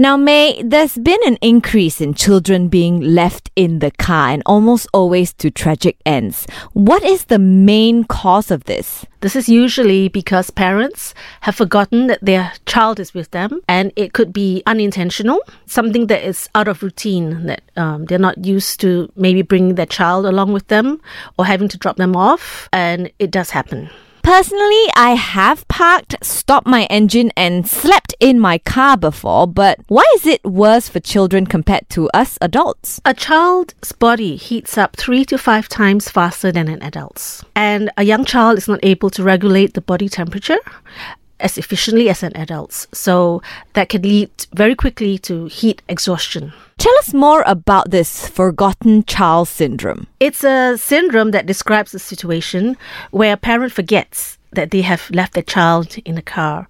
Now, May, there's been an increase in children being left in the car and almost always to tragic ends. What is the main cause of this? This is usually because parents have forgotten that their child is with them, and it could be unintentional, something that is out of routine, that um, they're not used to maybe bringing their child along with them or having to drop them off, and it does happen. Personally, I have parked, stopped my engine, and slept in my car before, but why is it worse for children compared to us adults? A child's body heats up three to five times faster than an adult's. And a young child is not able to regulate the body temperature as efficiently as an adult's. So that can lead very quickly to heat exhaustion. Tell us more about this forgotten child syndrome. It's a syndrome that describes a situation where a parent forgets that they have left their child in a car.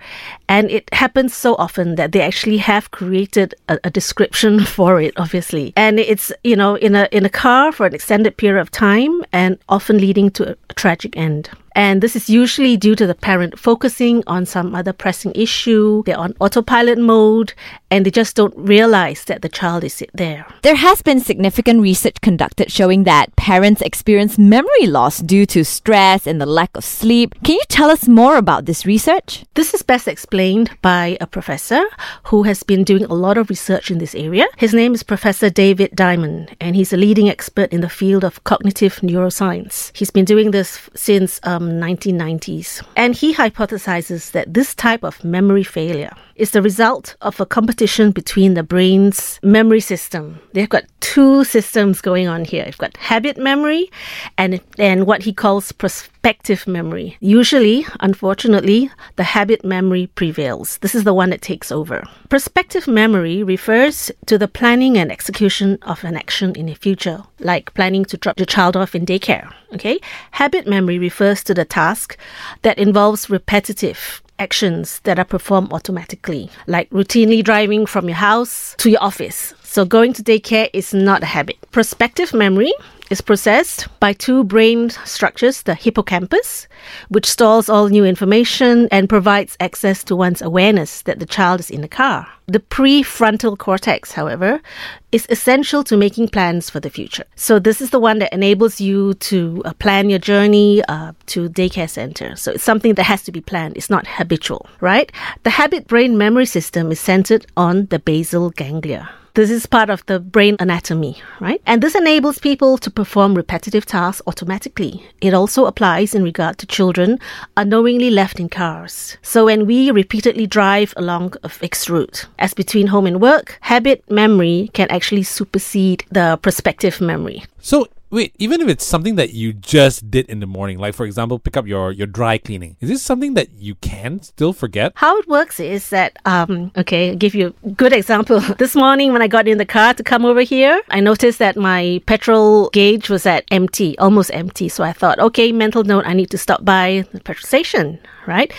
And it happens so often that they actually have created a, a, description for it, obviously. And it's, you know, in a in a car for an extended period of time and often leading to a, a tragic end. And this is usually due to the parent focusing on some other pressing issue. They're on autopilot mode and they just don't realize that the child is there. There has been significant research conducted showing that parents experience memory loss due to stress and the lack of sleep. Can you tell us more about this research? This is best explained by a professor who has been doing a lot of research in this area. His name is Professor David Diamond, and he's a leading expert in the field of cognitive neuroscience. He's been doing this since um, 1990s. And he hypothesizes that this type of memory failure is the result of a competition between the brain's memory system. They've got two systems going on here. You've got habit memory and, and what he calls prospective memory. Usually, unfortunately, the habit memory prevails. This is the one that takes over. Prospective memory refers to the planning and execution of an action in the future, like planning to drop your child off in daycare. Okay? Habit memory refers to the task that involves repetitive actions that are performed automatically, like routinely driving from your house to your office. So going to daycare is not a habit. Prospective memory is processed by two brain structures the hippocampus, which stores all new information and provides access to one's awareness that the child is in the car. The prefrontal cortex, however, is essential to making plans for the future. So, this is the one that enables you to uh, plan your journey uh, to daycare center. So, it's something that has to be planned, it's not habitual, right? The habit brain memory system is centered on the basal ganglia. This is part of the brain anatomy, right? And this enables people to perform repetitive tasks automatically. It also applies in regard to children unknowingly left in cars. So when we repeatedly drive along a fixed route, as between home and work, habit memory can actually supersede the prospective memory. So Wait, even if it's something that you just did in the morning, like for example, pick up your, your dry cleaning, is this something that you can still forget? How it works is that, um, okay, I'll give you a good example. this morning when I got in the car to come over here, I noticed that my petrol gauge was at empty, almost empty. So I thought, okay, mental note, I need to stop by the petrol station right?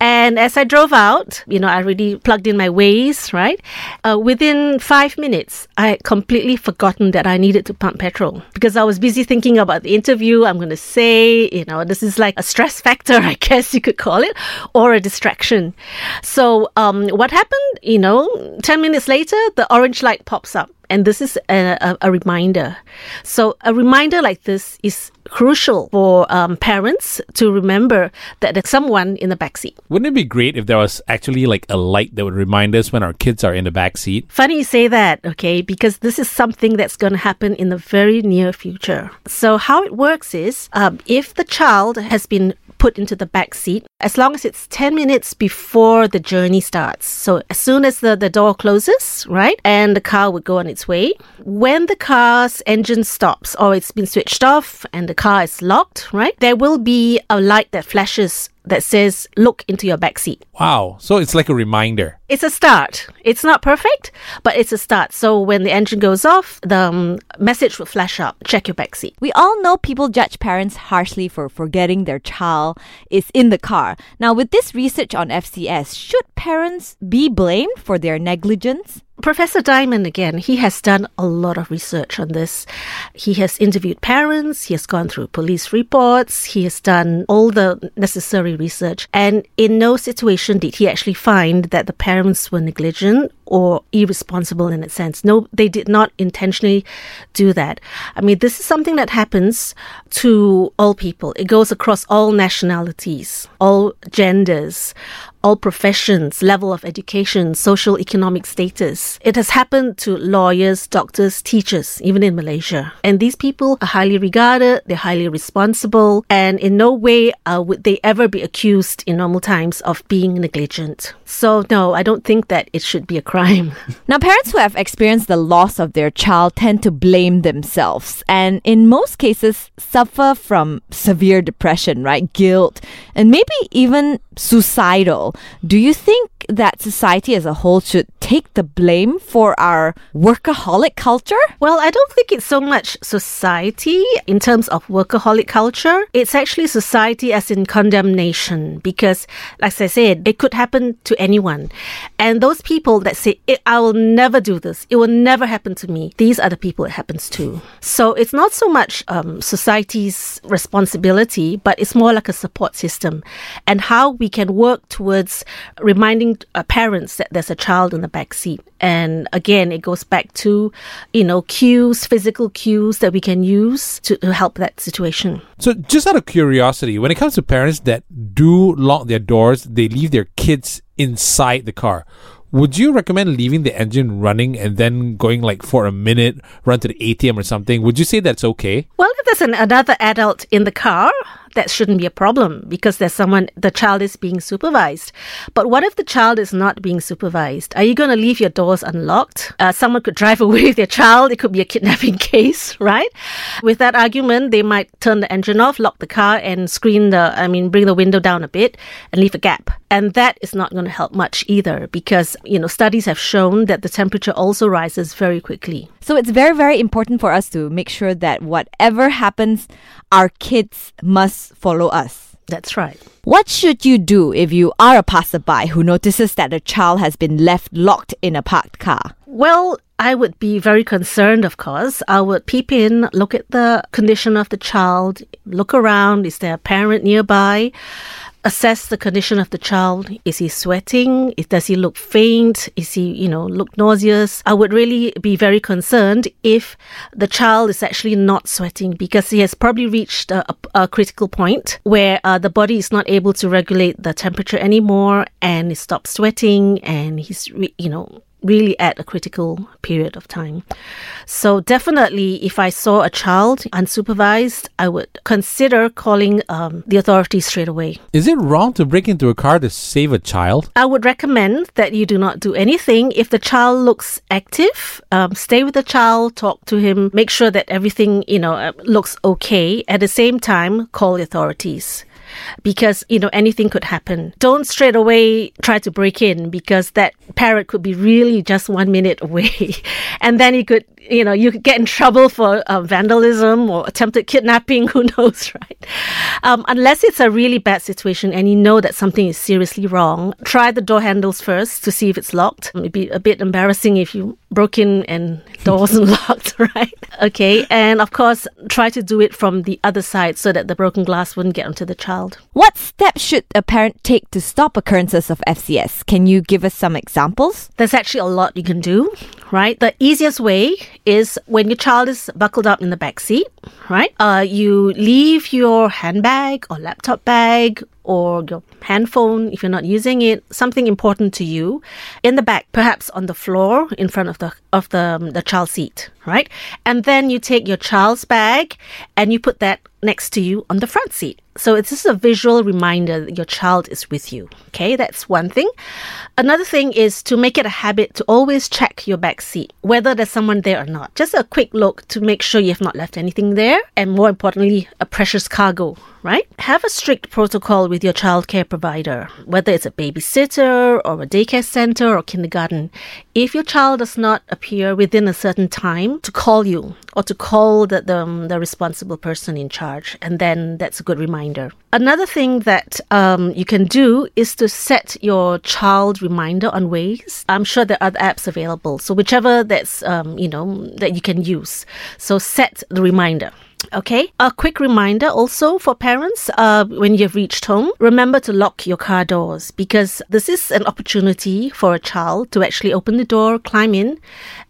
And as I drove out, you know, I already plugged in my Waze, right? Uh, within five minutes, I had completely forgotten that I needed to pump petrol because I was busy thinking about the interview I'm going to say. You know, this is like a stress factor, I guess you could call it, or a distraction. So, um, what happened? You know, 10 minutes later, the orange light pops up and this is a, a, a, reminder. So, a reminder like this is crucial for um, parents to remember that there's someone in the back seat. Wouldn't it be great if there was actually like a light that would remind us when our kids are in the back seat? Funny you say that, okay? Because this is something that's going to happen in the very near future. So, how it works is um, if the child has been put into the back seat as long as it's 10 minutes before the journey starts. So as soon as the, the door closes, right, and the car would go on its way, when the car's engine stops or it's been switched off and the car is locked, right, there will be a light that flashes that says look into your back seat. Wow. So it's like a reminder. It's a start. It's not perfect, but it's a start. So when the engine goes off, the um, message will flash up. Check your back seat. We all know people judge parents harshly for forgetting their child is in the car. Now with this research on FCS, should parents be blamed for their negligence? Professor Diamond, again, he has done a lot of research on this. He has interviewed parents, he has gone through police reports, he has done all the necessary research, and in no situation did he actually find that the parents were negligent or irresponsible in a sense. No, they did not intentionally do that. I mean, this is something that happens to all people. It goes across all nationalities, all genders, all professions, level of education, social economic status. It has happened to lawyers, doctors, teachers, even in Malaysia. And these people are highly regarded, they're highly responsible, and in no way uh, would they ever be accused in normal times of being negligent. So, no, I don't think that it should be a crime. Now, parents who have experienced the loss of their child tend to blame themselves and, in most cases, suffer from severe depression, right? Guilt, and maybe even suicidal. Do you think that society as a whole should take the blame for our workaholic culture? Well, I don't think it's so much society in terms of workaholic culture. It's actually society as in condemnation because, like I said, it could happen to anyone. And those people that say, I will never do this, it will never happen to me, these are the people it happens to. So it's not so much um, society's responsibility, but it's more like a support system and how we can work towards reminding uh, parents that there's a child in the back seat. And again, it goes back to, you know, cues, physical cues that we can use to, to help that situation. So, just out of curiosity, when it comes to parents that do lock their doors, they leave their kids inside the car. Would you recommend leaving the engine running and then going like for a minute, run to the ATM or something? Would you say that's okay? Well, if there's an, another adult in the car, that shouldn't be a problem because there's someone, the child is being supervised. But what if the child is not being supervised? Are you going to leave your doors unlocked? Uh, someone could drive away with their child. It could be a kidnapping case, right? With that argument, they might turn the engine off, lock the car, and screen the, I mean, bring the window down a bit and leave a gap. And that is not going to help much either because, you know, studies have shown that the temperature also rises very quickly. So it's very, very important for us to make sure that whatever happens, our kids must follow us. That's right. What should you do if you are a passerby who notices that a child has been left locked in a parked car? Well, I would be very concerned, of course. I would peep in, look at the condition of the child, look around. Is there a parent nearby? Assess the condition of the child. Is he sweating? Does he look faint? Is he, you know, look nauseous? I would really be very concerned if the child is actually not sweating because he has probably reached a, a, a critical point where uh, the body is not able to regulate the temperature anymore and he stops sweating and he's, you know, really at a critical period of time. So, definitely, if I saw a child unsupervised, I would consider calling um, the authorities straight away. Is it wrong to break into a car to save a child? I would recommend that you do not do anything. If the child looks active, um, stay with the child, talk to him, make sure that everything, you know, uh, looks okay. At the same time, call the authorities because, you know, anything could happen. Don't straight away try to break in because that parrot could be really just one minute away. and then you could you know, you could get in trouble for uh, vandalism or attempted kidnapping. Who knows, right? Um, unless it's a really bad situation and you know that something is seriously wrong, try the door handles first to see if it's locked. It'd be a bit embarrassing if you broke in and door wasn't locked, right? Okay, and of course, try to do it from the other side so that the broken glass wouldn't get onto the child. What steps should a parent take to stop occurrences of FCS? Can you give us some examples? There's actually a lot you can do, right? The easiest way is when your child is buckled up in the back seat, right? Uh, you leave your handbag or laptop bag or your handphone if you're not using it, something important to you, in the back, perhaps on the floor in front of the of the um, the child seat, right? And then you take your child's bag and you put that next to you on the front seat. So it's just a visual reminder that your child is with you. Okay, that's one thing. Another thing is to make it a habit to always check your back seat, whether there's someone there or not. Just a quick look to make sure you have not left anything there, and more importantly, a precious cargo right? Have a strict protocol with your childcare provider, whether it's a babysitter or a daycare center or kindergarten. If your child does not appear within a certain time, to call you or to call the, the, um, the responsible person in charge, and then that's a good reminder. Another thing that um, you can do is to set your child reminder on Waze. I'm sure there are other apps available, so whichever that's um, you know that you can use. So set the reminder. Okay. A quick reminder also for parents uh, when you've reached home, remember to lock your car doors because this is an opportunity for a child to actually open the door, climb in,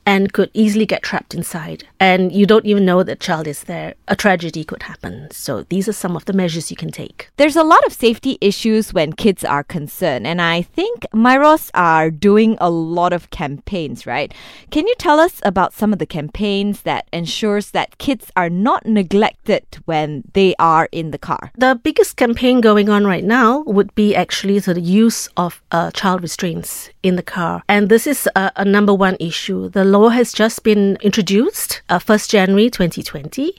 and could easily get trapped inside. And you don't even know that child is there. A tragedy could happen. So these are some of the measures you can take. There's a lot of safety issues when kids are concerned, and I think MIROS are doing a lot of campaigns, right? Can you tell us about some of the campaigns that ensures that kids are not neglected when they are in the car? The biggest campaign going on right now would be actually the use of uh, child restraints in the car. And this is a, a number one issue. The law has just been introduced, uh, 1st January 2020.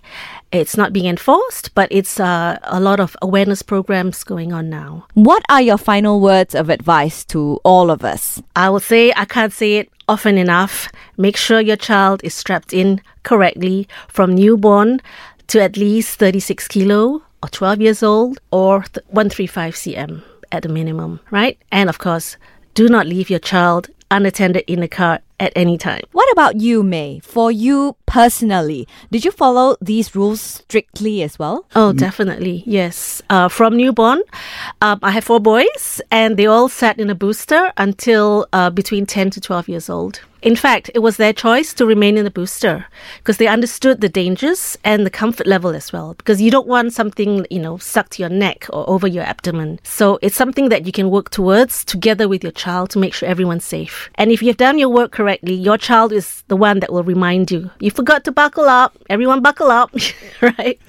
It's not being enforced, but it's uh, a lot of awareness programs going on now. What are your final words of advice to all of us? I will say, I can't say it often enough. Make sure your child is strapped in correctly from newborn to at least 36 kilo or 12 years old or 135 cm at the minimum, right? And of course, do not leave your child unattended in the car at any time. What about you, May? For you personally, did you follow these rules strictly as well? Oh, definitely. Yes. Uh, from newborn, um, I have four boys, and they all sat in a booster until uh, between 10 to 12 years old. In fact, it was their choice to remain in the booster because they understood the dangers and the comfort level as well. Because you don't want something, you know, stuck to your neck or over your abdomen. So it's something that you can work towards together with your child to make sure everyone's safe. And if you've done your work correctly, your child is the one that will remind you. You forgot to buckle up. Everyone buckle up, right?